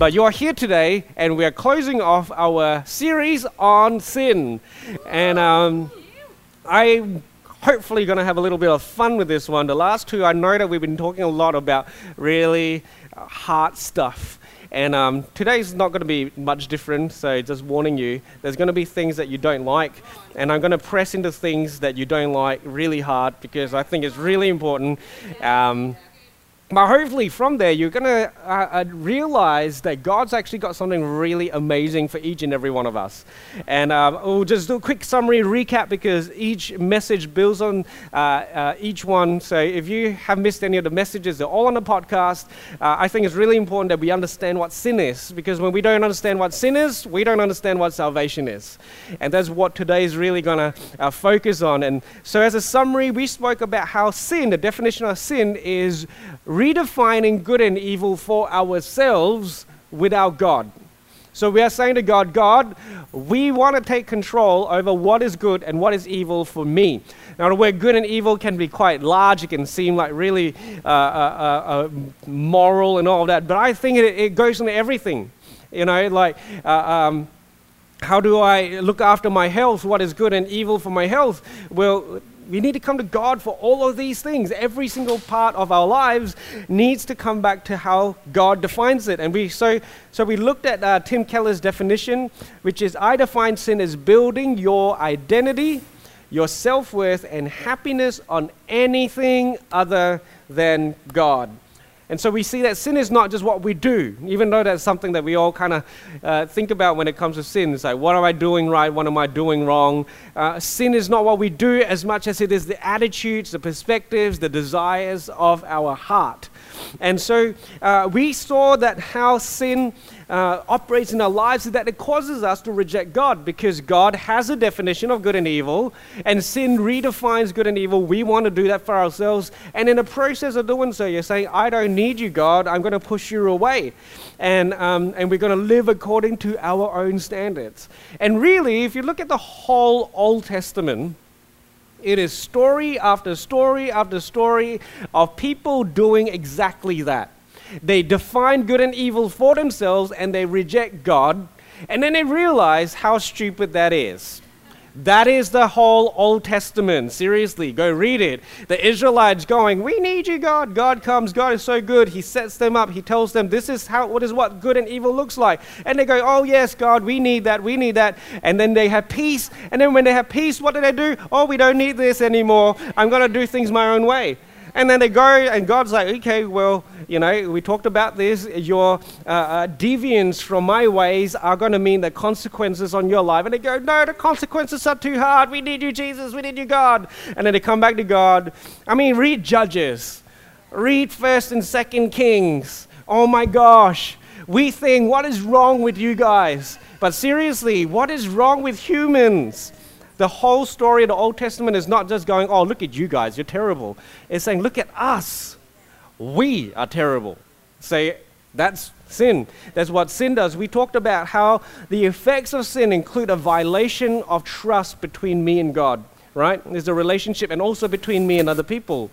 But you are here today, and we are closing off our series on sin. And um, I hopefully going to have a little bit of fun with this one. The last two, I know that we've been talking a lot about really hard stuff. And um, today's not going to be much different, so just warning you, there's going to be things that you don't like, and I'm going to press into things that you don't like really hard because I think it's really important. Um, but hopefully, from there, you're going to uh, uh, realize that God's actually got something really amazing for each and every one of us. And uh, we'll just do a quick summary recap because each message builds on uh, uh, each one. So if you have missed any of the messages, they're all on the podcast. Uh, I think it's really important that we understand what sin is because when we don't understand what sin is, we don't understand what salvation is. And that's what today is really going to focus on. And so, as a summary, we spoke about how sin, the definition of sin, is redefining good and evil for ourselves without God. So we are saying to God, God, we want to take control over what is good and what is evil for me. Now, the good and evil can be quite large. It can seem like really uh, uh, uh, uh moral and all that. But I think it, it goes into everything. You know, like, uh, um, how do I look after my health? What is good and evil for my health? Well, we need to come to God for all of these things. Every single part of our lives needs to come back to how God defines it. And we so so we looked at uh, Tim Keller's definition, which is I define sin as building your identity, your self worth, and happiness on anything other than God. And so we see that sin is not just what we do, even though that's something that we all kind of uh, think about when it comes to sin. It's like, what am I doing right? What am I doing wrong? Uh, sin is not what we do as much as it is the attitudes, the perspectives, the desires of our heart. And so uh, we saw that how sin uh, operates in our lives is that it causes us to reject God because God has a definition of good and evil, and sin redefines good and evil. We want to do that for ourselves. And in the process of doing so, you're saying, I don't need you, God. I'm going to push you away. And, um, and we're going to live according to our own standards. And really, if you look at the whole Old Testament, it is story after story after story of people doing exactly that. They define good and evil for themselves and they reject God, and then they realize how stupid that is. That is the whole Old Testament. Seriously, go read it. The Israelites going, "We need you, God." God comes. God is so good. He sets them up. He tells them, "This is how what is what good and evil looks like." And they go, "Oh yes, God, we need that. We need that." And then they have peace. And then when they have peace, what do they do? "Oh, we don't need this anymore. I'm going to do things my own way." And then they go, and God's like, okay, well, you know, we talked about this. Your uh, uh, deviance from my ways are going to mean the consequences on your life. And they go, no, the consequences are too hard. We need you, Jesus. We need you, God. And then they come back to God. I mean, read Judges, read First and Second Kings. Oh my gosh. We think, what is wrong with you guys? But seriously, what is wrong with humans? The whole story of the Old Testament is not just going, oh, look at you guys, you're terrible. It's saying, look at us. We are terrible. Say, that's sin. That's what sin does. We talked about how the effects of sin include a violation of trust between me and God, right? There's a relationship and also between me and other people.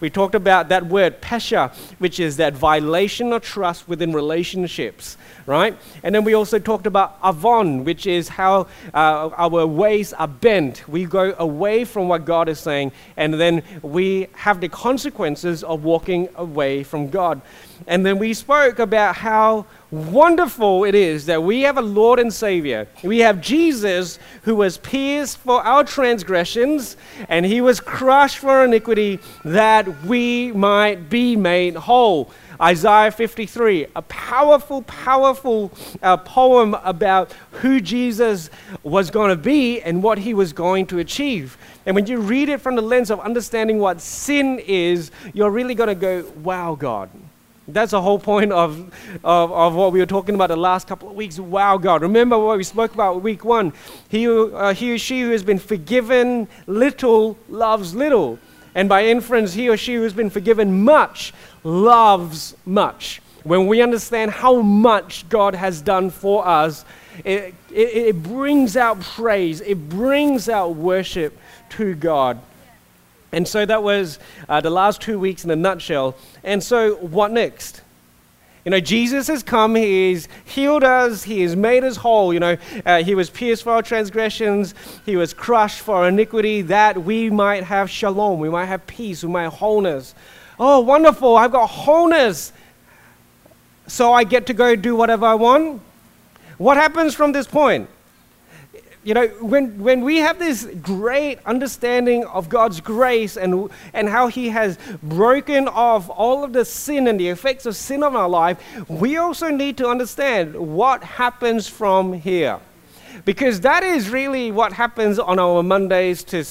We talked about that word, pesha, which is that violation of trust within relationships, right? And then we also talked about avon, which is how uh, our ways are bent. We go away from what God is saying, and then we have the consequences of walking away from God. And then we spoke about how wonderful it is that we have a Lord and Savior. We have Jesus who was pierced for our transgressions and he was crushed for our iniquity that we might be made whole. Isaiah 53, a powerful, powerful uh, poem about who Jesus was going to be and what he was going to achieve. And when you read it from the lens of understanding what sin is, you're really going to go, wow, God that's the whole point of, of, of what we were talking about the last couple of weeks. Wow, God. Remember what we spoke about week one. He, uh, he or she who has been forgiven little loves little. And by inference, he or she who has been forgiven much loves much. When we understand how much God has done for us, it, it, it brings out praise, it brings out worship to God. And so that was uh, the last two weeks in a nutshell. And so, what next? You know, Jesus has come, He's healed us, He has made us whole. You know, uh, He was pierced for our transgressions, He was crushed for our iniquity, that we might have shalom, we might have peace, we might have wholeness. Oh, wonderful, I've got wholeness. So I get to go do whatever I want. What happens from this point? You know, when, when we have this great understanding of God's grace and, and how He has broken off all of the sin and the effects of sin on our life, we also need to understand what happens from here. Because that is really what happens on our Mondays to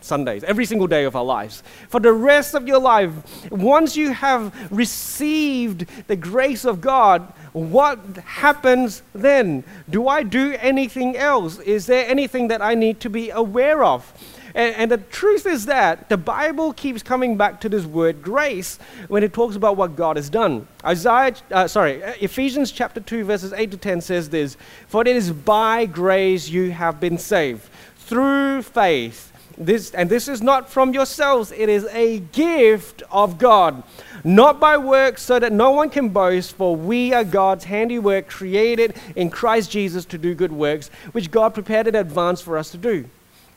Sundays, every single day of our lives. For the rest of your life, once you have received the grace of God, what happens then? Do I do anything else? Is there anything that I need to be aware of? And, and, the truth is that the Bible keeps coming back to this word grace when it talks about what God has done. Isaiah, uh, sorry, Ephesians chapter 2, verses 8 to 10 says this For it is by grace you have been saved through faith this, and this is not from yourselves, it is a gift of God, not by works, so that no one can boast, for we are God's handiwork, created in Christ Jesus to do good works, which God prepared in advance for us to do.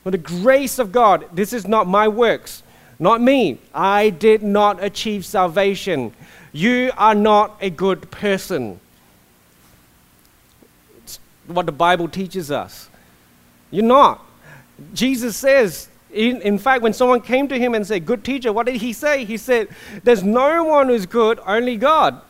For the grace of God, this is not my works, not me. I did not achieve salvation. You are not a good person. It's what the Bible teaches us. You're not. Jesus says, in, in fact, when someone came to him and said, Good teacher, what did he say? He said, There's no one who's good, only God.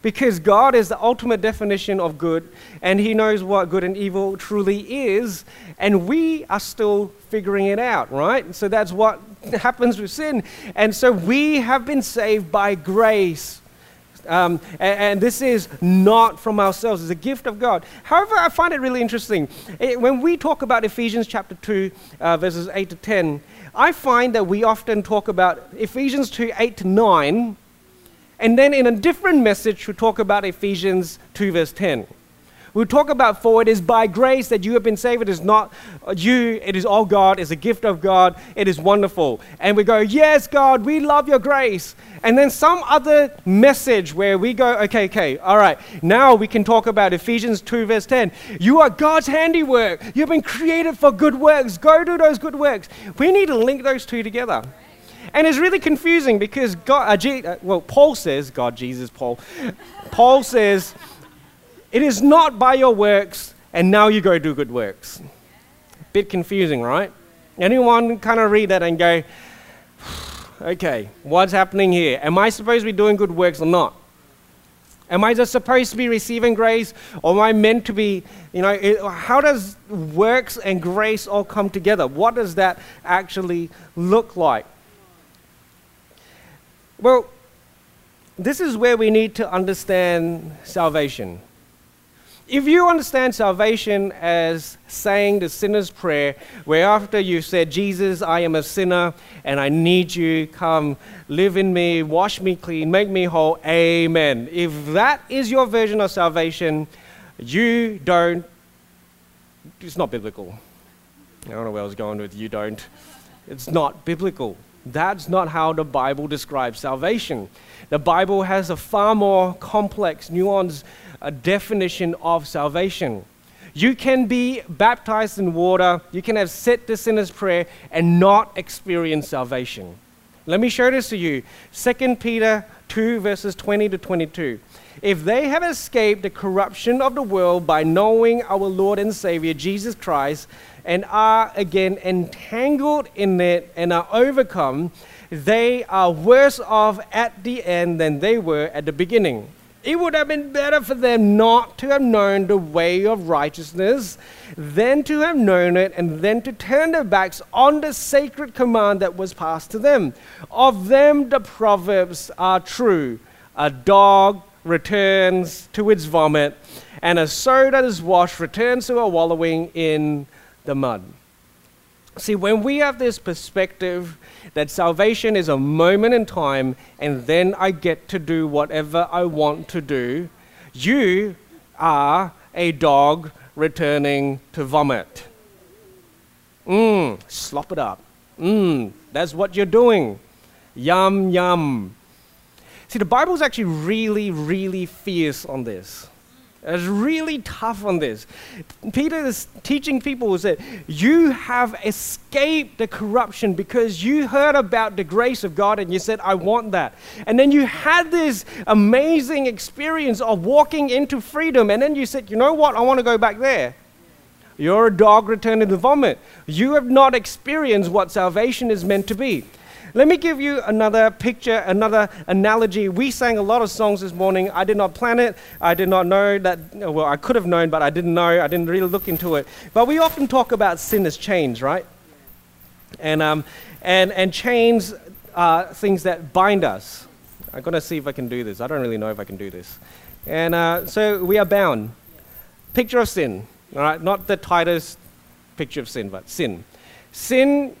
Because God is the ultimate definition of good, and He knows what good and evil truly is, and we are still figuring it out, right? So that's what happens with sin. And so we have been saved by grace. Um, and, and, this is not from ourselves, it's a gift of God. However, I find it really interesting. It, when we talk about Ephesians chapter 2, uh, verses 8 to 10, I find that we often talk about Ephesians 2, 8 to 9, and then in a different message, we talk about Ephesians 2, verse 10. We talk about for it is by grace that you have been saved. It is not you, it is all God. It's a gift of God. It is wonderful. And we go, Yes, God, we love your grace. And then some other message where we go, Okay, okay, all right, now we can talk about Ephesians 2, verse 10. You are God's handiwork. You've been created for good works. Go do those good works. We need to link those two together. And it's really confusing because God, uh, uh, well, Paul says, God, Jesus, Paul, Paul says, it is not by your works, and now you go do good works. Bit confusing, right? Anyone kind of read that and go, okay, what's happening here? Am I supposed to be doing good works or not? Am I just supposed to be receiving grace, or am I meant to be, you know, it, how does works and grace all come together? What does that actually look like? Well, this is where we need to understand salvation. If you understand salvation as saying the sinner's prayer, where after you said, Jesus, I am a sinner and I need you, come live in me, wash me clean, make me whole, amen. If that is your version of salvation, you don't, it's not biblical. I don't know where I was going with you don't. It's not biblical. That's not how the Bible describes salvation. The Bible has a far more complex, nuanced a definition of salvation. You can be baptized in water, you can have said the sinner's prayer and not experience salvation. Let me show this to you. 2 Peter 2, verses 20 to 22. If they have escaped the corruption of the world by knowing our Lord and Savior Jesus Christ and are again entangled in it and are overcome, they are worse off at the end than they were at the beginning. It would have been better for them not to have known the way of righteousness than to have known it and then to turn their backs on the sacred command that was passed to them. Of them, the proverbs are true. A dog returns to its vomit, and a sow that is washed returns to a wallowing in the mud. See, when we have this perspective that salvation is a moment in time and then I get to do whatever I want to do, you are a dog returning to vomit. Mmm, slop it up. Mmm, that's what you're doing. Yum, yum. See, the Bible's actually really, really fierce on this. It's really tough on this. Peter is teaching people that you have escaped the corruption because you heard about the grace of God and you said, I want that. And then you had this amazing experience of walking into freedom. And then you said, you know what? I want to go back there. You're a dog returned to vomit. You have not experienced what salvation is meant to be. Let me give you another picture, another analogy. We sang a lot of songs this morning. I did not plan it. I did not know that, well, I could have known, but I didn't know. I didn't really look into it. But we often talk about sin as chains, right? And, um, and, and chains are things that bind us. I'm going to see if I can do this. I don't really know if I can do this. And uh, so we are bound. Picture of sin, all right? Not the tightest picture of sin, but sin. Sin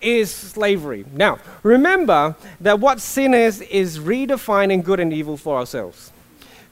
is slavery. Now, remember that what sin is, is redefining good and evil for ourselves.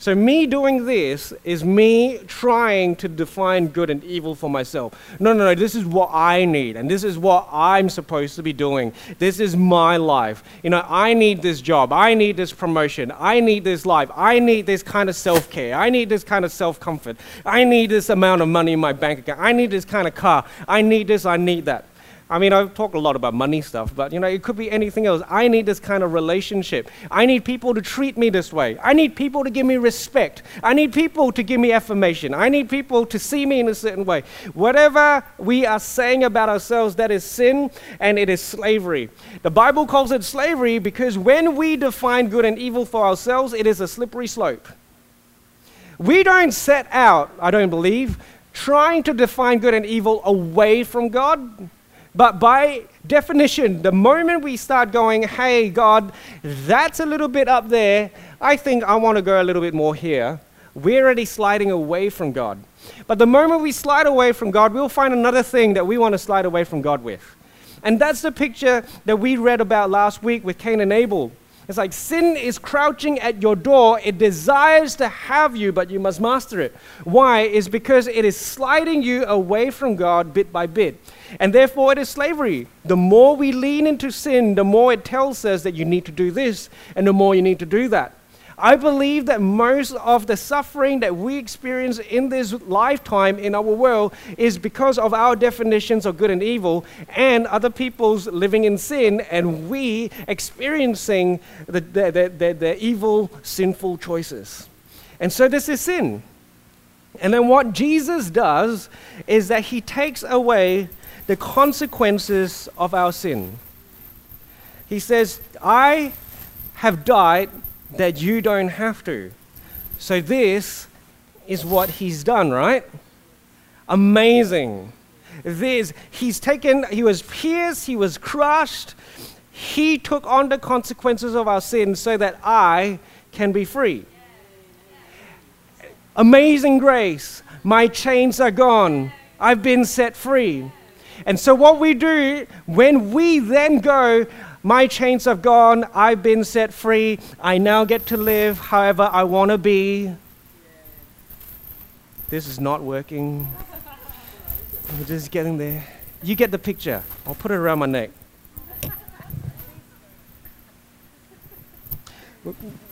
So, me doing this is me trying to define good and evil for myself. No, no, no, this is what I need, and this is what I'm supposed to be doing. This is my life. You know, I need this job. I need this promotion. I need this life. I need this kind of self care. I need this kind of self comfort. I need this amount of money in my bank account. I need this kind of car. I need this. I need that. I mean, I've talked a lot about money stuff, but you know, it could be anything else. I need this kind of relationship. I need people to treat me this way. I need people to give me respect. I need people to give me affirmation. I need people to see me in a certain way. Whatever we are saying about ourselves, that is sin and it is slavery. The Bible calls it slavery because when we define good and evil for ourselves, it is a slippery slope. We don't set out, I don't believe, trying to define good and evil away from God but by definition, the moment we start going, hey, God, that's a little bit up there, I think I want to go a little bit more here, we're already sliding away from God. But the moment we slide away from God, we'll find another thing that we want to slide away from God with. And that's the picture that we read about last week with Cain and Abel. It's like sin is crouching at your door. It desires to have you, but you must master it. Why? Is because it is sliding you away from God bit by bit. And therefore, it is slavery. The more we lean into sin, the more it tells us that you need to do this, and the more you need to do that. I believe that most of the suffering that we experience in this lifetime in our world is because of our definitions of good and evil and other people's living in sin and we experiencing the, the, the, the, evil, sinful choices. And so this is sin. And then what Jesus does is that he takes away the consequences of our sin. He says, I have died that you don't have to. So, this is what he's done, right? Amazing. This, he's taken, he was pierced, he was crushed, he took on the consequences of our sin so that I can be free. Amazing grace. My chains are gone. I've been set free. And so, what we do when we then go, my chains have gone, I've been set free, I now get to live however I want to be. This is not working. We're just getting there. You get the picture. I'll put it around my neck.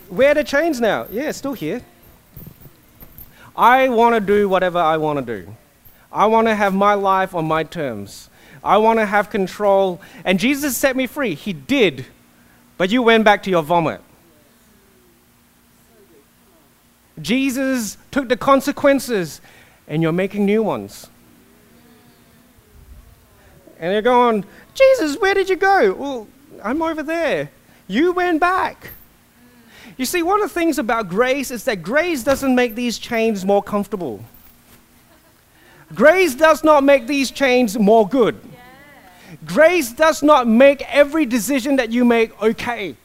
Where are the chains now? Yeah, still here. I want to do whatever I want to do. I want to have my life on my terms. I want to have control. And Jesus set me free. He did. But you went back to your vomit. Jesus took the consequences, and you're making new ones. And you're going, Jesus, where did you go? Well, I'm over there. You went back. You see, one of the things about grace is that grace doesn't make these chains more comfortable. Grace does not make these chains more good. Grace does not make every decision that you make okay.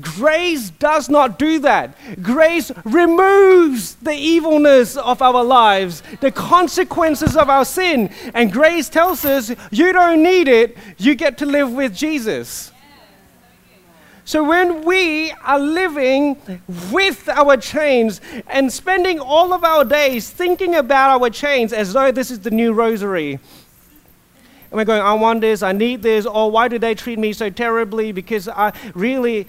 Grace does not do that. Grace removes the evilness of our lives, the consequences of our sin. And grace tells us you don't need it, you get to live with Jesus. So when we are living with our chains and spending all of our days thinking about our chains as though this is the new rosary, and we're going, I want this, I need this, or why do they treat me so terribly? Because I really,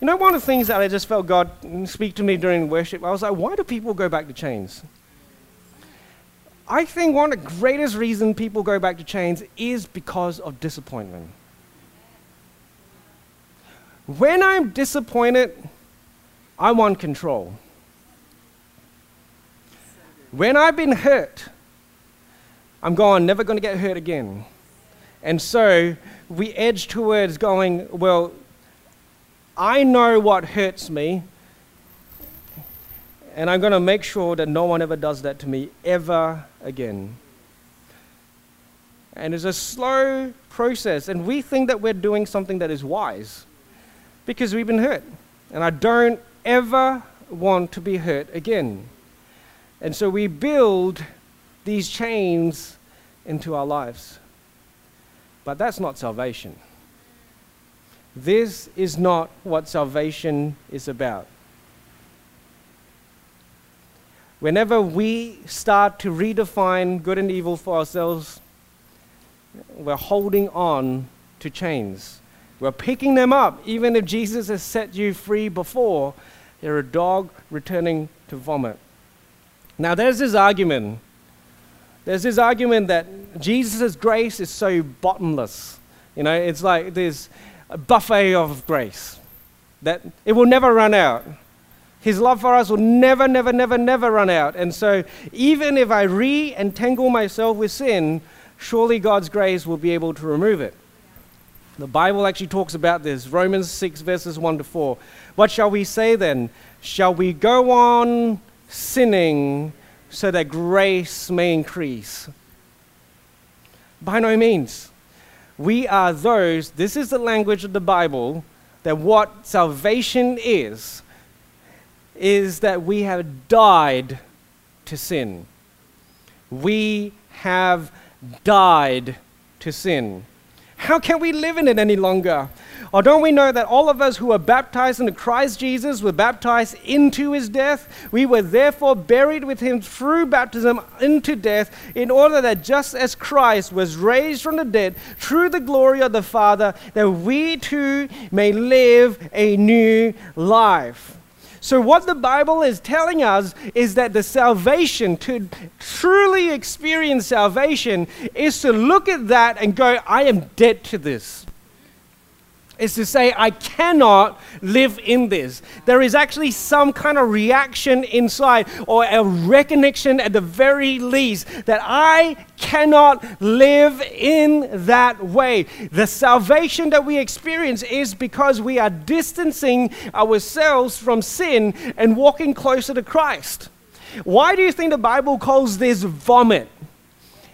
You know, one of the things that I just felt God speak to me during worship, I was like, why do people go back to chains? I think one of the greatest reasons people go back to chains is because of disappointment. When I'm disappointed, I want control. When I've been hurt, I'm going, never going to get hurt again. And so we edge towards going, well, I know what hurts me, and I'm going to make sure that no one ever does that to me ever again. And it's a slow process, and we think that we're doing something that is wise because we've been hurt. And I don't ever want to be hurt again. And so we build these chains into our lives. But that's not salvation. This is not what salvation is about. Whenever we start to redefine good and evil for ourselves, we're holding on to chains. We're picking them up, even if Jesus has set you free before. You're a dog returning to vomit. Now, there's this argument. There's this argument that Jesus' grace is so bottomless. You know, it's like a buffet of grace that it will never run out. His love for us will never, never, never, never run out. And so, even if I re entangle myself with sin, surely God's grace will be able to remove it. The Bible actually talks about this Romans 6, verses 1 to 4. What shall we say then? Shall we go on sinning so that grace may increase? By no means we are those, this is the language of the Bible, that what salvation is, is that we have died to sin. We have died to sin. How can we live in it any longer? Or don't we know that all of us who are baptized into Christ Jesus were baptized into his death? We were therefore buried with him through baptism into death, in order that just as Christ was raised from the dead through the glory of the Father, that we too may live a new life. So, what the Bible is telling us is that the salvation, to truly experience salvation, is to look at that and go, I am dead to this is to say, I cannot live in this. There is actually some kind of reaction inside, or a recognition at the very least, that I cannot live in that way. The salvation that we experience is because we are distancing ourselves from sin and walking closer to Christ. Why do you think the Bible calls this vomit?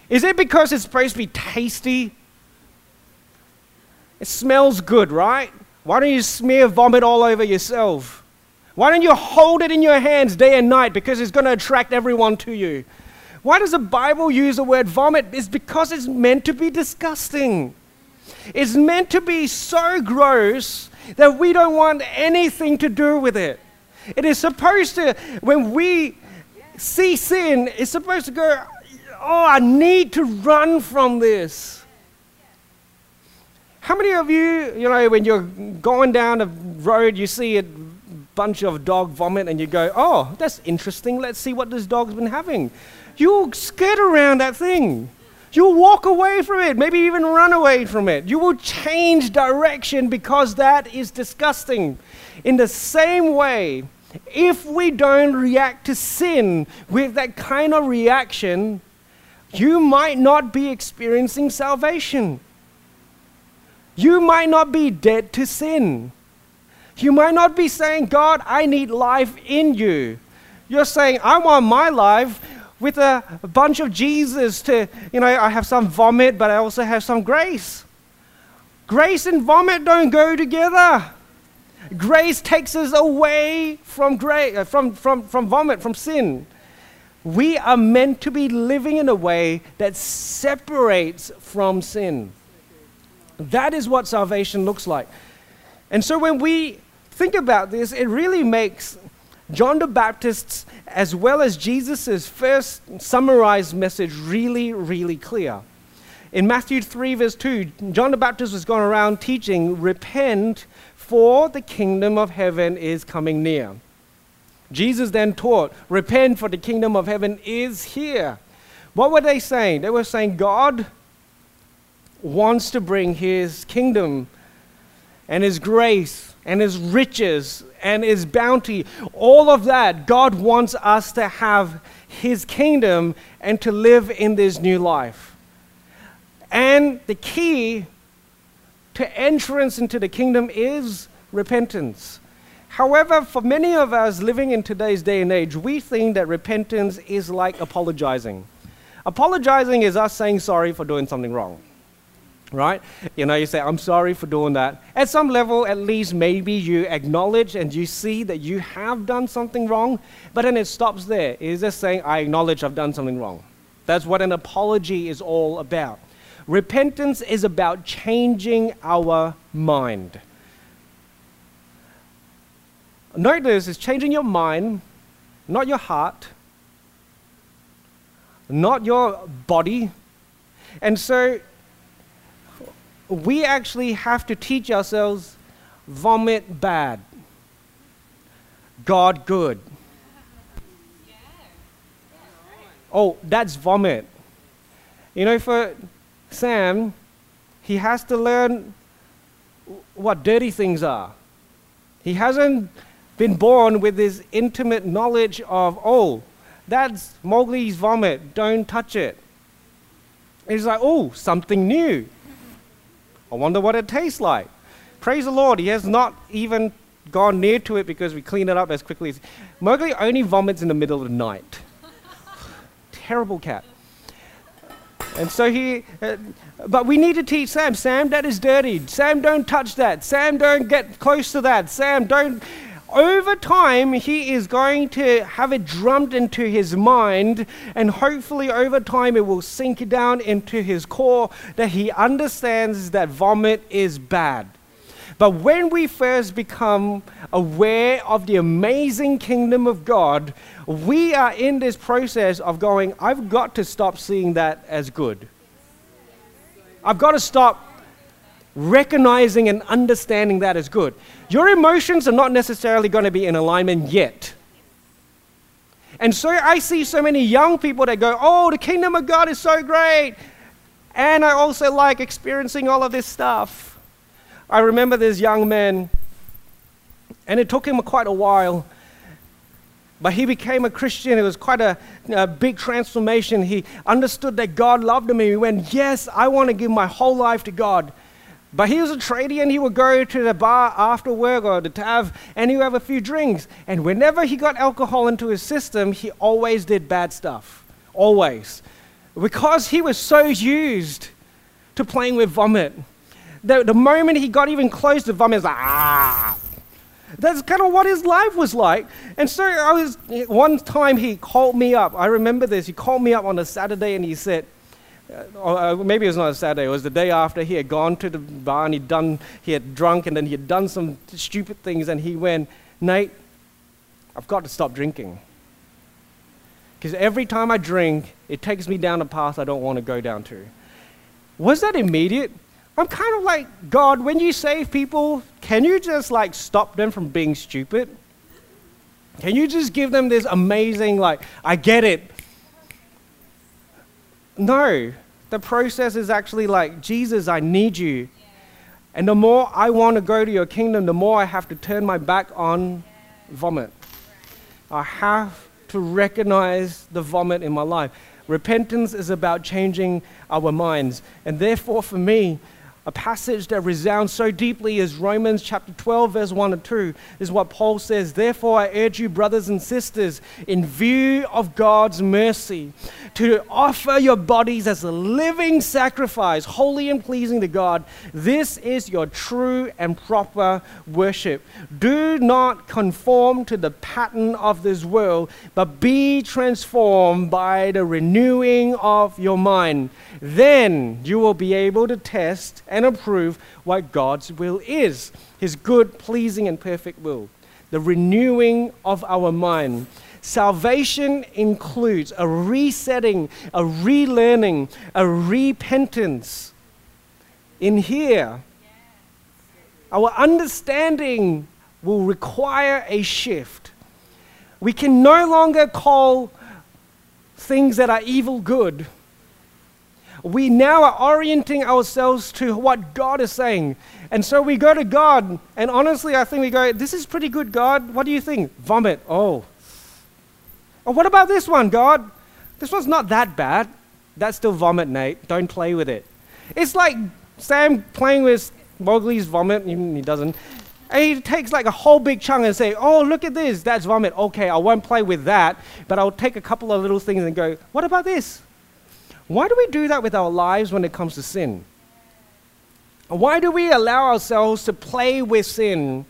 Is it because it's supposed to be tasty? It smells good, right? Why don't you smear vomit all over yourself? Why don't you hold it in your hands day and night because it's going to attract everyone to you? Why does the Bible use the word vomit? It's because it's meant to be disgusting. It's meant to be so gross that we don't want anything to do with it. It is supposed to, when we see sin, it's supposed to go, oh, I need to run from this. How many of you, you know, when you're going down the road, you see a bunch of dog vomit and you go, oh, that's interesting. Let's see what this dog's been having. You'll skirt around that thing. You'll walk away from it, maybe even run away from it. You will change direction because that is disgusting. In the same way, if we don't react to sin with that kind of reaction, you might not be experiencing salvation. You might not be dead to sin. You might not be saying, God, I need life in you. You're saying, I want my life with a, bunch of Jesus to, you know, I have some vomit, but I also have some grace. Grace and vomit don't go together. Grace takes us away from, gra- uh, from, from, from vomit, from sin. We are meant to be living in a way that separates from sin. That is what salvation looks like. And so when we think about this, it really makes John the Baptist's as well as Jesus' first summarized message really, really clear. In Matthew 3, verse 2, John the Baptist was going around teaching, Repent, for the kingdom of heaven is coming near. Jesus then taught, Repent, for the kingdom of heaven is here. What were they saying? They were saying God wants to bring his kingdom and his grace and his riches and his bounty, all of that. God wants us to have his kingdom and to live in this new life. And the key to entrance into the kingdom is repentance. However, for many of us living in today's day and age, we think that repentance is like apologizing. Apologizing is us saying sorry for doing something wrong. Right? You know, you say, I'm sorry for doing that. At some level, at least, maybe you acknowledge and you see that you have done something wrong, but then it stops there. It's just saying, I acknowledge I've done something wrong. That's what an apology is all about. Repentance is about changing our mind. Notice is changing your mind, not your heart, not your body. And so we actually have to teach ourselves vomit bad, God good. Oh, that's vomit. You know, for Sam, he has to learn what dirty things are. He hasn't been born with this intimate knowledge of, oh, that's Mowgli's vomit, don't touch it. He's like, oh, something new. I wonder what it tastes like. Praise the Lord, he has not even gone near to it because we clean it up as quickly as. Mowgli only vomits in the middle of the night. Terrible cat. And so he, uh, but we need to teach Sam, Sam, that is dirty. Sam, don't touch that. Sam, don't get close to that. Sam, don't. Over time, he is going to have it drummed into his mind, and hopefully, over time, it will sink down into his core that he understands that vomit is bad. But when we first become aware of the amazing kingdom of God, we are in this process of going, I've got to stop seeing that as good. I've got to stop recognizing and understanding that is good. Your emotions are not necessarily going to be in alignment yet. And so I see so many young people that go, Oh, the kingdom of God is so great. And I also like experiencing all of this stuff. I remember this young man, and it took him quite a while, but he became a Christian. It was quite a, a big transformation. He understood that God loved him, and he went, Yes, I want to give my whole life to God. But he was a tradie and he would go to the bar after work or the tav and he would have a few drinks. And whenever he got alcohol into his system, he always did bad stuff. Always. Because he was so used to playing with vomit the, the moment he got even close to vomit, was like, ah. That's kind of what his life was like. And so I was, one time he called me up. I remember this. He called me up on a Saturday and he said, uh, uh, maybe it was not a Saturday, it was the day after he had gone to the bar and he'd done, he had drunk and then he had done some stupid things and he went, Nate, I've got to stop drinking. Because every time I drink, it takes me down a path I don't want to go down to. Was that immediate? I'm kind of like, God, when you save people, can you just like stop them from being stupid? Can you just give them this amazing, like, I get it? No. The process is actually like, Jesus, I need you. And the more I want to go to your kingdom, the more I have to turn my back on vomit. I have to recognize the vomit in my life. Repentance is about changing our minds. And therefore, for me, a passage that resounds so deeply is Romans chapter 12, verse 1 and 2, is what Paul says. Therefore, I urge you, brothers and sisters, in view of God's mercy, to offer your bodies as a living sacrifice, holy and pleasing to God. This is your true and proper worship. Do not conform to the pattern of this world, but be transformed by the renewing of your mind. Then you will be able to test and approve what God's will is His good, pleasing, and perfect will. The renewing of our mind. Salvation includes a resetting, a relearning, a repentance. In here, Our understanding will require a shift. We can no longer call things that are evil good. We now are orienting ourselves to what God is saying. And so we go to God, and honestly, I think we go, This is pretty good, God. What do you think? Vomit. Oh. Oh, what about this one, God? This one's not that bad. That's still vomit, Nate. Don't play with it. It's like Sam playing with Mowgli's vomit. He doesn't. And he takes like a whole big chunk and say, "Oh, look at this. That's vomit. Okay, I won't play with that, but I'll take a couple of little things and go, what about this? Why do we do that with our lives when it comes to sin? Why do we allow ourselves to play with sin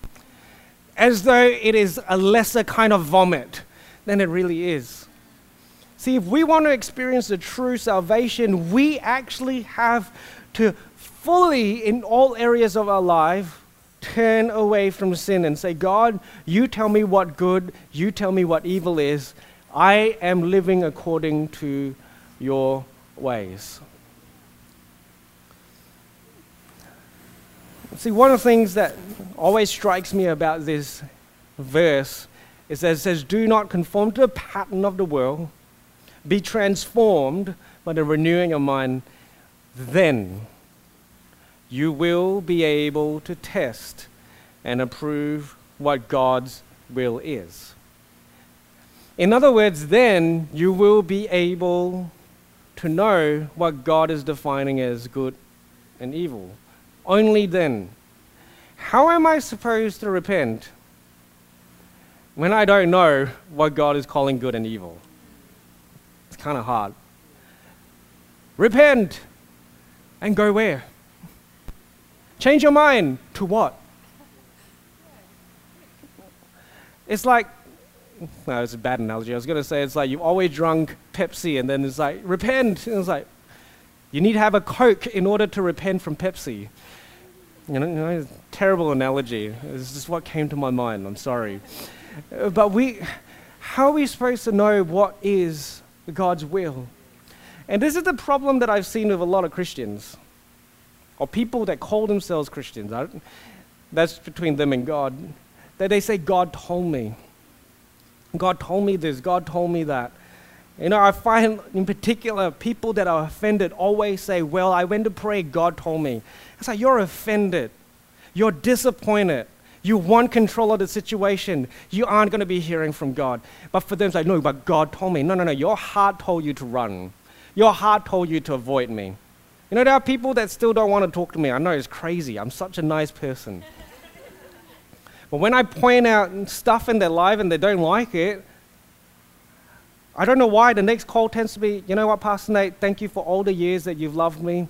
as though it is a lesser kind of vomit than it really is? See, if we want to experience the true salvation, we actually have to fully, in all areas of our life, turn away from sin and say, God, you tell me what good, you tell me what evil is. I am living according to your ways. See, one of the things that always strikes me about this verse is that it says, Do not conform to the pattern of the world, be transformed by the renewing of mind, then you will be able to test and approve what God's will is. In other words, then you will be able to know what God is defining as good and evil. Only then. How am I supposed to repent when I don't know what God is calling good and evil? It's kind of hard. Repent and go where? Change your mind to what? It's like, no, it's a bad analogy. I was going to say it's like you've always drunk Pepsi and then it's like, repent. And it's like, you need to have a Coke in order to repent from Pepsi. You know, you know terrible analogy. It's just what came to my mind. I'm sorry. Uh, but we, how are we supposed to know what is God's will? And this is the problem that I've seen with a lot of Christians or people that call themselves Christians. that's between them and God. That they say, God told me. God told me this, God told me that. You know, I find in particular people that are offended always say, Well, I went to pray, God told me. It's like you're offended. You're disappointed. You want control of the situation. You aren't going to be hearing from God. But for them, it's like, No, but God told me. No, no, no. Your heart told you to run. Your heart told you to avoid me. You know, there are people that still don't want to talk to me. I know it's crazy. I'm such a nice person. But when I point out stuff in their life and they don't like it, I don't know why the next call tends to be, you know what, Pastor Nate, thank you for all the years that you've loved me.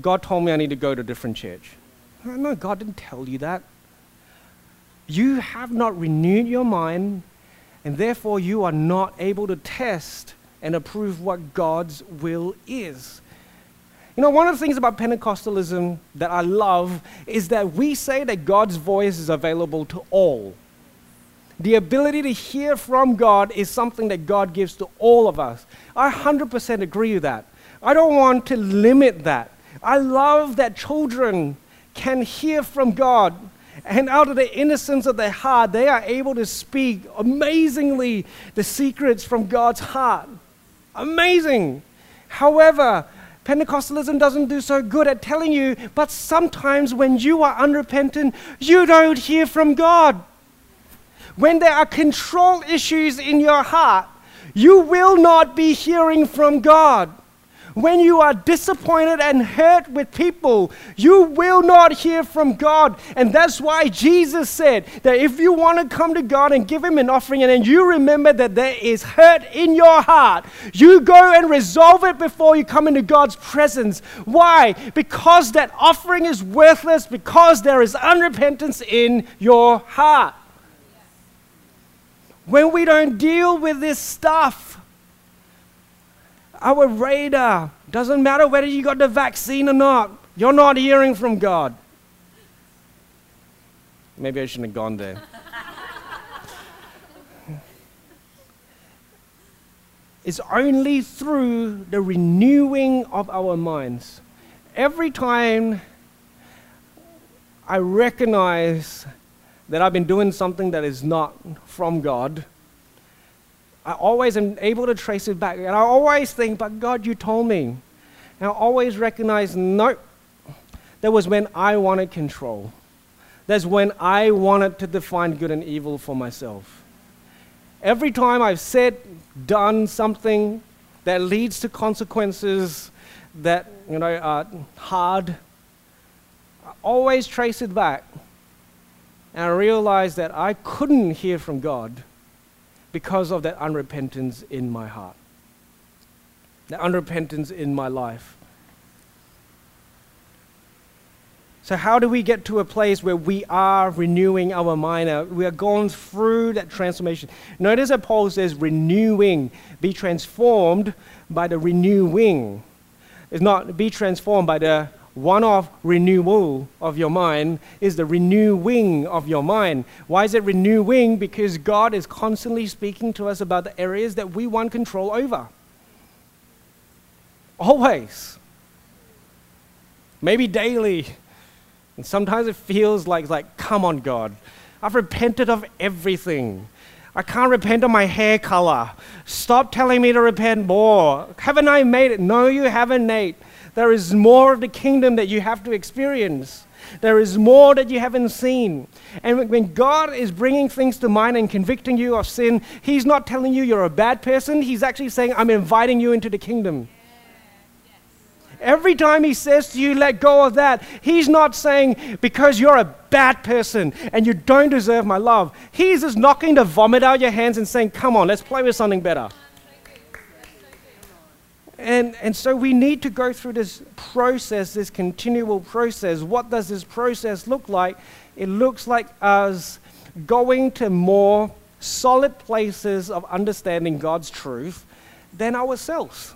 God told me I need to go to a different church. No, God didn't tell you that. You have not renewed your mind, and therefore you are not able to test and approve what God's will is. You know, one of the things about Pentecostalism that I love is that we say that God's voice is available to all. The ability to hear from God is something that God gives to all of us. I 100% agree with that. I don't want to limit that. I love that children can hear from God, and out of the innocence of their heart, they are able to speak amazingly the secrets from God's heart. Amazing. However, Pentecostalism doesn't do so good at telling you, but sometimes when you are unrepentant, you don't hear from God. When there are control issues in your heart, you will not be hearing from God. When you are disappointed and hurt with people, you will not hear from God. And that's why Jesus said that if you want to come to God and give Him an offering, and then you remember that there is hurt in your heart, you go and resolve it before you come into God's presence. Why? Because that offering is worthless, because there is unrepentance in your heart. When we don't deal with this stuff, our radar. Doesn't matter whether you got the vaccine or not, you're not hearing from God. Maybe I shouldn't have gone there. it's only through the renewing of our minds. Every time I recognize that I've been doing something that is not from God, I always am able to trace it back. And I always think, but God, you told me. And I always recognize, nope, that was when I wanted control. That's when I wanted to define good and evil for myself. Every time I've said, done something that leads to consequences that you know are hard, I always trace it back. And I realize that I couldn't hear from God because of that unrepentance in my heart, that unrepentance in my life. So, how do we get to a place where we are renewing our mind? Uh, we are going through that transformation. Notice that Paul says, renewing, be transformed by the renewing. It's not be transformed by the one off renewal of your mind, is the renewing of your mind. Why is it renewing? Because God is constantly speaking to us about the areas that we want control over. Always. Maybe daily and sometimes it feels like, like, come on, God. I've repented of everything. I can't repent of my hair color. Stop telling me to repent more. Haven't I made it? No, you haven't, Nate. There is more of the kingdom that you have to experience. There is more that you haven't seen. And when God is bringing things to mind and convicting you of sin, He's not telling you you're a bad person. He's actually saying, I'm inviting you into the kingdom. Every time he says to you, let go of that, he's not saying, because you're a bad person and you don't deserve my love. He's just knocking the vomit out of your hands and saying, come on, let's play with something better. And, and so we need to go through this process, this continual process. What does this process look like? It looks like us going to more solid places of understanding God's truth than ourselves.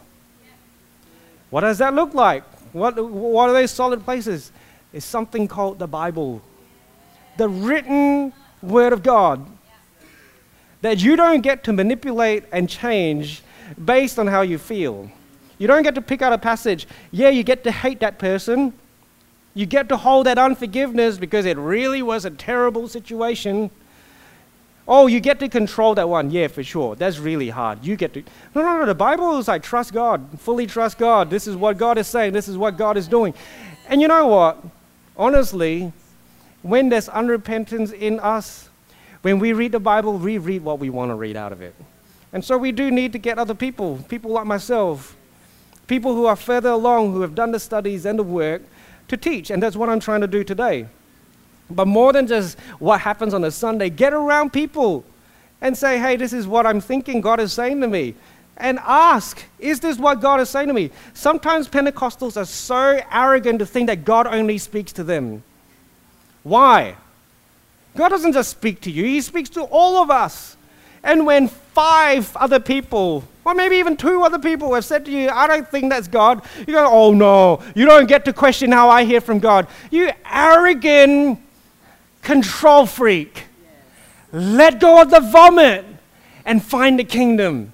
What does that look like? What, what are those solid places? It's something called the Bible, the written Word of God that you don't get to manipulate and change based on how you feel. You don't get to pick out a passage. Yeah, you get to hate that person. You get to hold that unforgiveness because it really was a terrible situation. Oh, you get to control that one. Yeah, for sure. That's really hard. You get to. No, no, no. The Bible is like trust God, fully trust God. This is what God is saying. This is what God is doing. And you know what? Honestly, when there's unrepentance in us, when we read the Bible, we read what we want to read out of it. And so we do need to get other people, people like myself, people who are further along, who have done the studies and the work, to teach. And that's what I'm trying to do today. But more than just what happens on a Sunday, get around people and say, hey, this is what I'm thinking God is saying to me. And ask, is this what God is saying to me? Sometimes Pentecostals are so arrogant to think that God only speaks to them. Why? God doesn't just speak to you, He speaks to all of us. And when five other people, or maybe even two other people, have said to you, I don't think that's God, you go, oh no, you don't get to question how I hear from God. You arrogant control freak. Let go of the vomit and find the kingdom.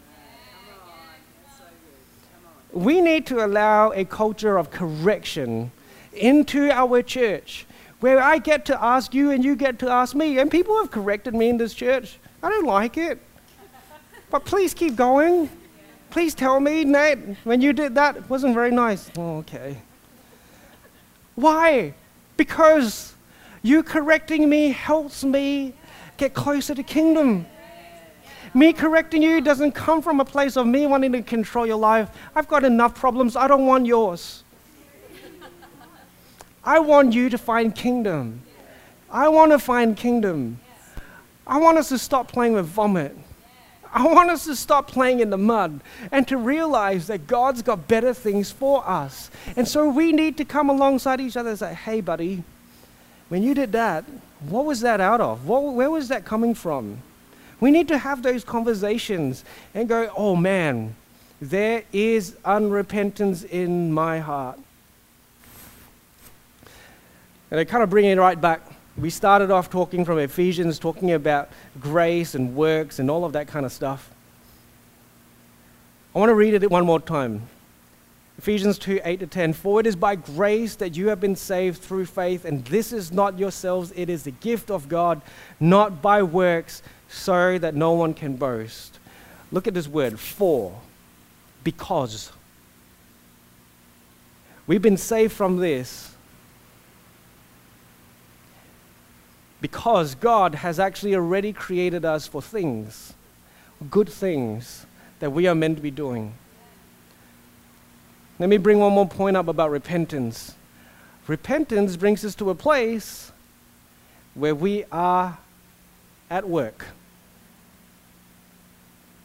We need to allow a culture of correction into our church where I get to ask you and you get to ask me. And people have corrected me in this church. I don't like it. But please keep going. Please tell me, Nate, when you did that, it wasn't very nice. Oh, okay. Why? Because you correcting me helps me get closer to kingdom. Me correcting you doesn't come from a place of me wanting to control your life. I've got enough problems. I don't want yours. I want you to find kingdom. I want to find kingdom. I want us to stop playing with vomit. I want us to stop playing in the mud and to realize that God's got better things for us. And so we need to come alongside each other and say, hey, buddy, when you did that, what was that out of? What, where was that coming from? We need to have those conversations and go, oh man, there is unrepentance in my heart. And I kind of bring it right back. We started off talking from Ephesians, talking about grace and works and all of that kind of stuff. I want to read it one more time. Ephesians 2 8 to 10. For it is by grace that you have been saved through faith, and this is not yourselves, it is the gift of God, not by works, so that no one can boast. Look at this word, for, because. We've been saved from this because God has actually already created us for things, good things that we are meant to be doing. Let me bring one more point up about repentance. Repentance brings us to a place where we are at work,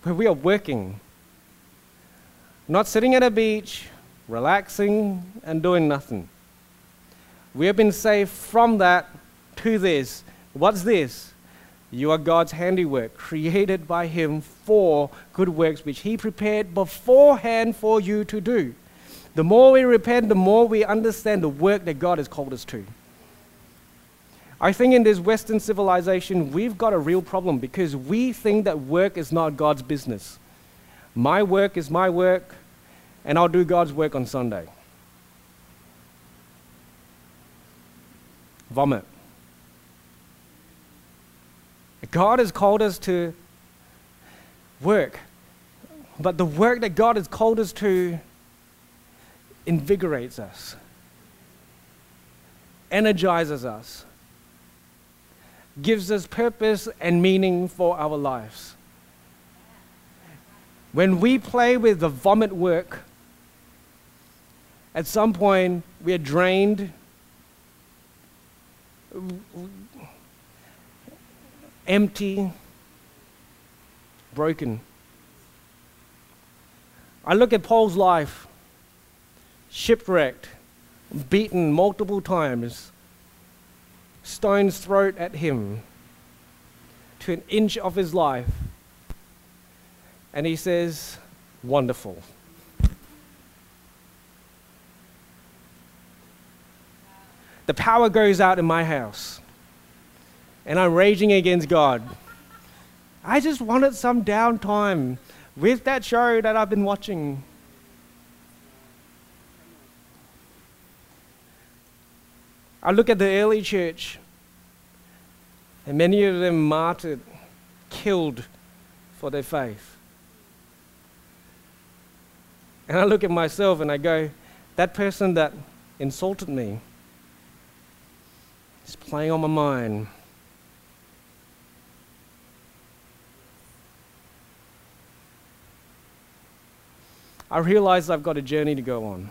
where we are working, not sitting at a beach, relaxing, and doing nothing. We have been saved from that to this. What's this? You are God's handiwork, created by Him for good works, which He prepared beforehand for you to do. The more we repent, the more we understand the work that God has called us to. I think in this Western civilization, we've got a real problem because we think that work is not God's business. My work is my work, and I'll do God's work on Sunday. Vomit. God has called us to work, but the work that God has called us to invigorates us, energizes us, gives us purpose and meaning for our lives. When we play with the vomit work, at some point we are drained, empty, broken. I look at Paul's life shipwrecked, beaten multiple times, stones thrown at him to an inch of his life. And he says, Wonderful. The power goes out in my house, and I'm raging against God. I just wanted some downtime with that show that I've been watching. I look at the early church, and many of them martyred, killed for their faith. And I look at myself and I go, that person that insulted me is playing on my mind. I realize I've got a journey to go on.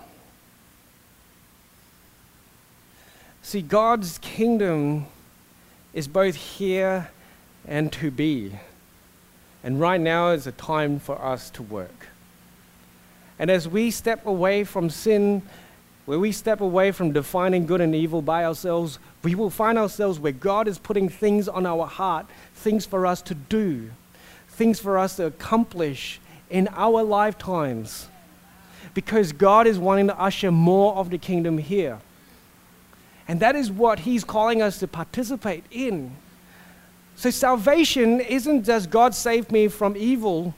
See, God's kingdom is both here and to be. And right now is a time for us to work. And as we step away from sin, where we step away from defining good and evil by ourselves, we will find ourselves where God is putting things on our heart, things for us to do, things for us to accomplish in our lifetimes. Because God is wanting to usher more of the kingdom here. And that is what he's calling us to participate in. So salvation isn't just God saved me from evil,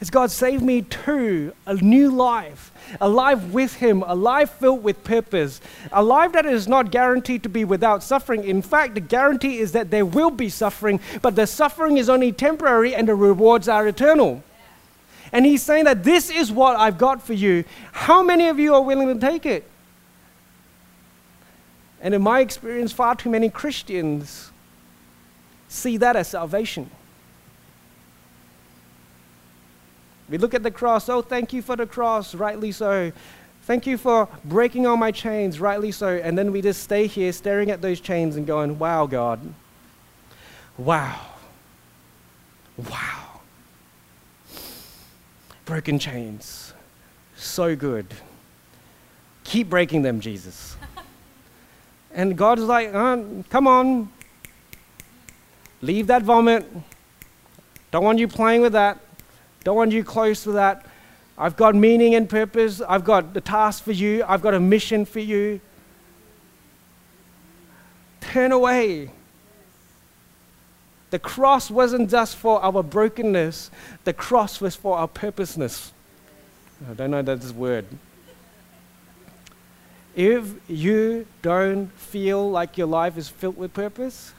it's God saved me to a new life, a life with Him, a life filled with purpose, a life that is not guaranteed to be without suffering. In fact, the guarantee is that there will be suffering, but the suffering is only temporary and the rewards are eternal. And He's saying that this is what I've got for you. How many of you are willing to take it? And in my experience, far too many Christians see that as salvation. We look at the cross, oh, thank you for the cross, rightly so. Thank you for breaking all my chains, rightly so. And then we just stay here staring at those chains and going, wow, God. Wow. Wow. Broken chains. So good. Keep breaking them, Jesus. And God is like, uh, come on, leave that vomit. Don't want you playing with that. Don't want you close to that. I've got meaning and purpose. I've got the task for you. I've got a mission for you. Turn away. The cross wasn't just for our brokenness, the cross was for our purposeness. I don't know that word. If you don't feel like your life is filled with purpose,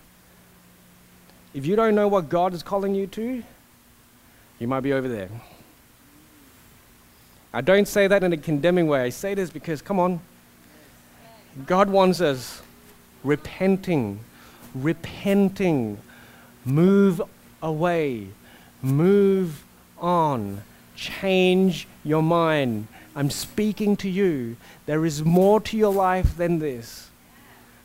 if you don't know what God is calling you to, you might be over there. I don't say that in a condemning way. I say this because, come on, God wants us repenting, repenting, move away, move on, change your mind. I'm speaking to you. There is more to your life than this.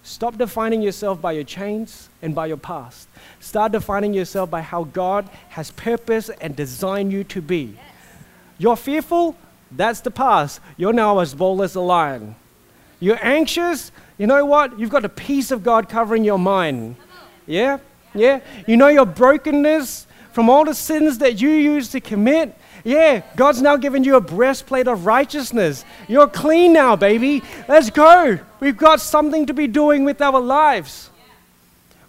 Stop defining yourself by your chains and by your past. Start defining yourself by how God has purpose and designed you to be. You're fearful? That's the past. You're now as bold as a lion. You're anxious? You know what? You've got the peace of God covering your mind. Yeah? Yeah? You know your brokenness from all the sins that you used to commit? Yeah, God's now given you a breastplate of righteousness. You're clean now, baby. Let's go. We've got something to be doing with our lives.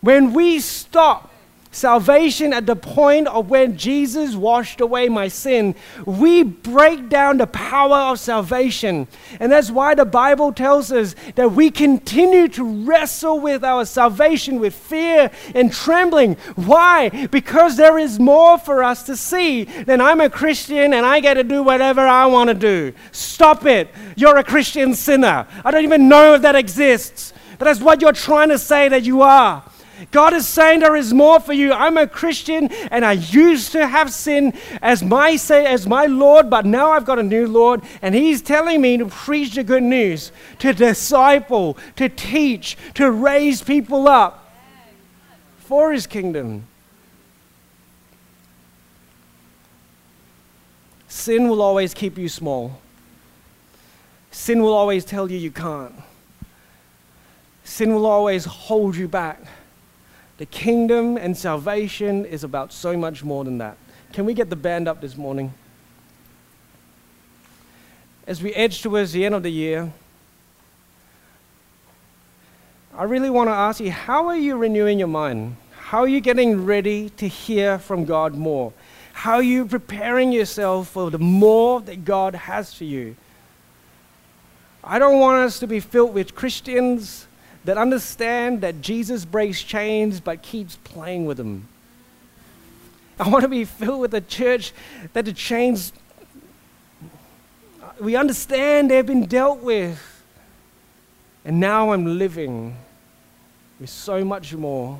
When we stop salvation at the point of when Jesus washed away my sin, we break down the power of salvation. And that's why the Bible tells us that we continue to wrestle with our salvation with fear and trembling. Why? Because there is more for us to see than I'm a Christian and I get to do whatever I want to do. Stop it. You're a Christian sinner. I don't even know if that exists. But that's what you're trying to say that you are. God is saying there is more for you. I'm a Christian and I used to have sin as my say as my Lord, but now I've got a new Lord and he's telling me to preach the good news, to disciple, to teach, to raise people up for his kingdom. Sin will always keep you small. Sin will always tell you you can't. Sin will always hold you back. The kingdom and salvation is about so much more than that. Can we get the band up this morning? As we edge towards the end of the year, I really want to ask you how are you renewing your mind? How are you getting ready to hear from God more? How are you preparing yourself for the more that God has for you? I don't want us to be filled with Christians that understand that Jesus breaks chains but keeps playing with them. I want to be filled with a church that the chains, we understand they've been dealt with. And now I'm living with so much more.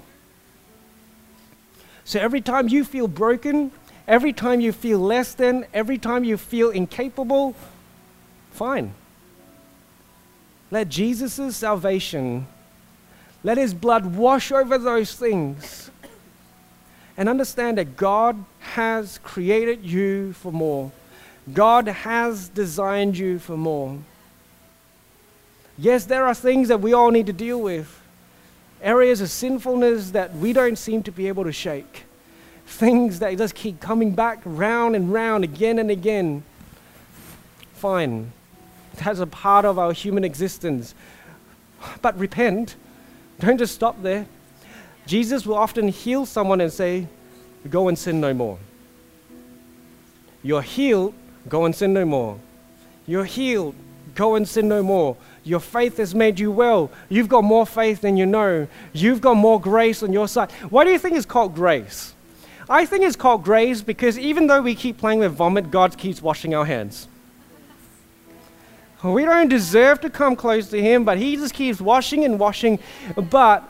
So every time you feel broken, every time you feel less than, every time you feel incapable, fine. Let Jesus' salvation let his blood wash over those things. And understand that God has created you for more. God has designed you for more. Yes, there are things that we all need to deal with. Areas of sinfulness that we don't seem to be able to shake. Things that just keep coming back round and round again and again. Fine. That's a part of our human existence. But repent don't just stop there. Jesus will often heal someone and say, Go and sin no more. You're healed, go and sin no more. You're healed, go and sin no more. Your faith has made you well. You've got more faith than you know. You've got more grace on your side. Why do you think it's called grace? I think it's called grace because even though we keep playing with vomit, God keeps washing our hands. We don't deserve to come close to Him, but He just keeps washing and washing. But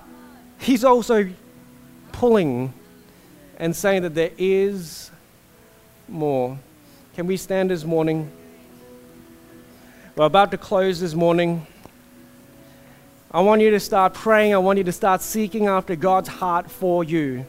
He's also pulling and saying that there is more. Can we stand this morning? We're about to close this morning. I want you to start praying. I want you to start seeking after God's heart for you.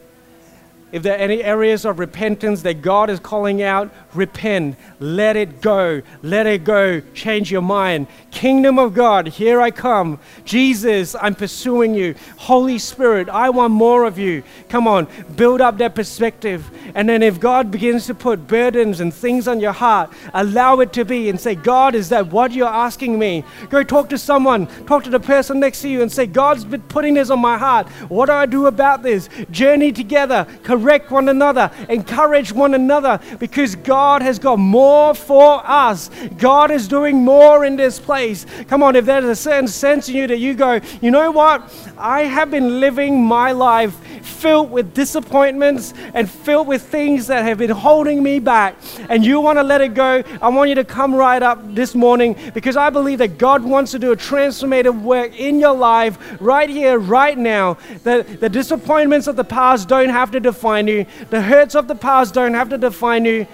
If there are any areas of repentance that God is calling out, repent. Let it go. Let it go. Change your mind. Kingdom of God, here I come. Jesus, I'm pursuing you. Holy Spirit, I want more of you. Come on, build up that perspective. And then if God begins to put burdens and things on your heart, allow it to be and say, God, is that what you're asking me? Go talk to someone. Talk to the person next to you and say, God's been putting this on my heart. What do I do about this? Journey together correct one another, encourage one another, because God has got more for us. God is doing more in this place. Come on, if there's a certain sense in you that you go, you know what? I have been living my life filled with disappointments and filled with things that have been holding me back, and you want to let it go, I want you to come right up this morning because I believe that God wants to do a transformative work in your life right here, right now. That the disappointments of the past don't have to define you, the hurts of the past don't have to define you.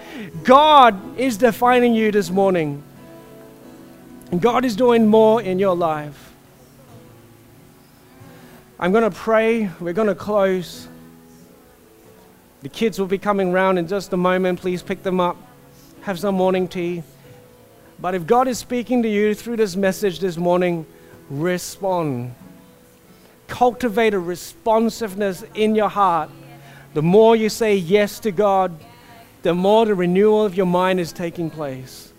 God is defining you this morning. And God is doing more in your life. I'm going to pray. We're going to close. The kids will be coming round in just a moment. Please pick them up. Have some morning tea. But if God is speaking to you through this message this morning, respond. Cultivate a responsiveness in your heart. The more you say yes to God, the more the renewal of your mind is taking place.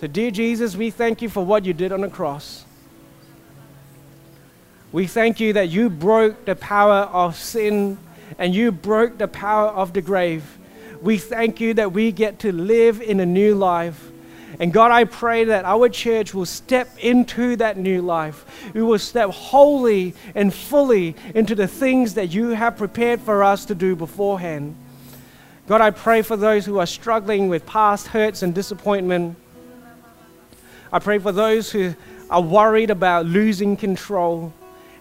So, dear Jesus, we thank you for what you did on the cross. We thank you that you broke the power of sin and you broke the power of the grave. We thank you that we get to live in a new life. And God, I pray that our church will step into that new life. We will step wholly and fully into the things that you have prepared for us to do beforehand. God, I pray for those who are struggling with past hurts and disappointment. I pray for those who are worried about losing control.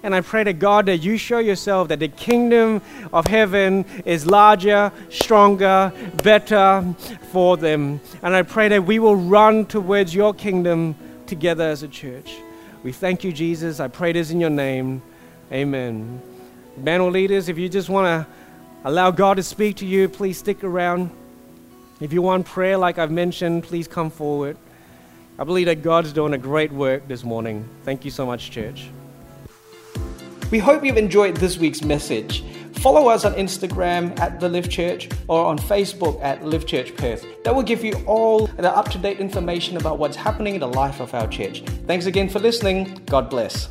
And I pray to God that you show yourself that the kingdom of heaven is larger, stronger, better for them. And I pray that we will run towards your kingdom together as a church. We thank you, Jesus. I pray this in your name. Amen. Panel leaders, if you just want to allow God to speak to you, please stick around. If you want prayer, like I've mentioned, please come forward. I believe that God's doing a great work this morning. Thank you so much, church. We hope you've enjoyed this week's message. Follow us on Instagram at The Live Church or on Facebook at Live Church Perth. That will give you all the up to date information about what's happening in the life of our church. Thanks again for listening. God bless.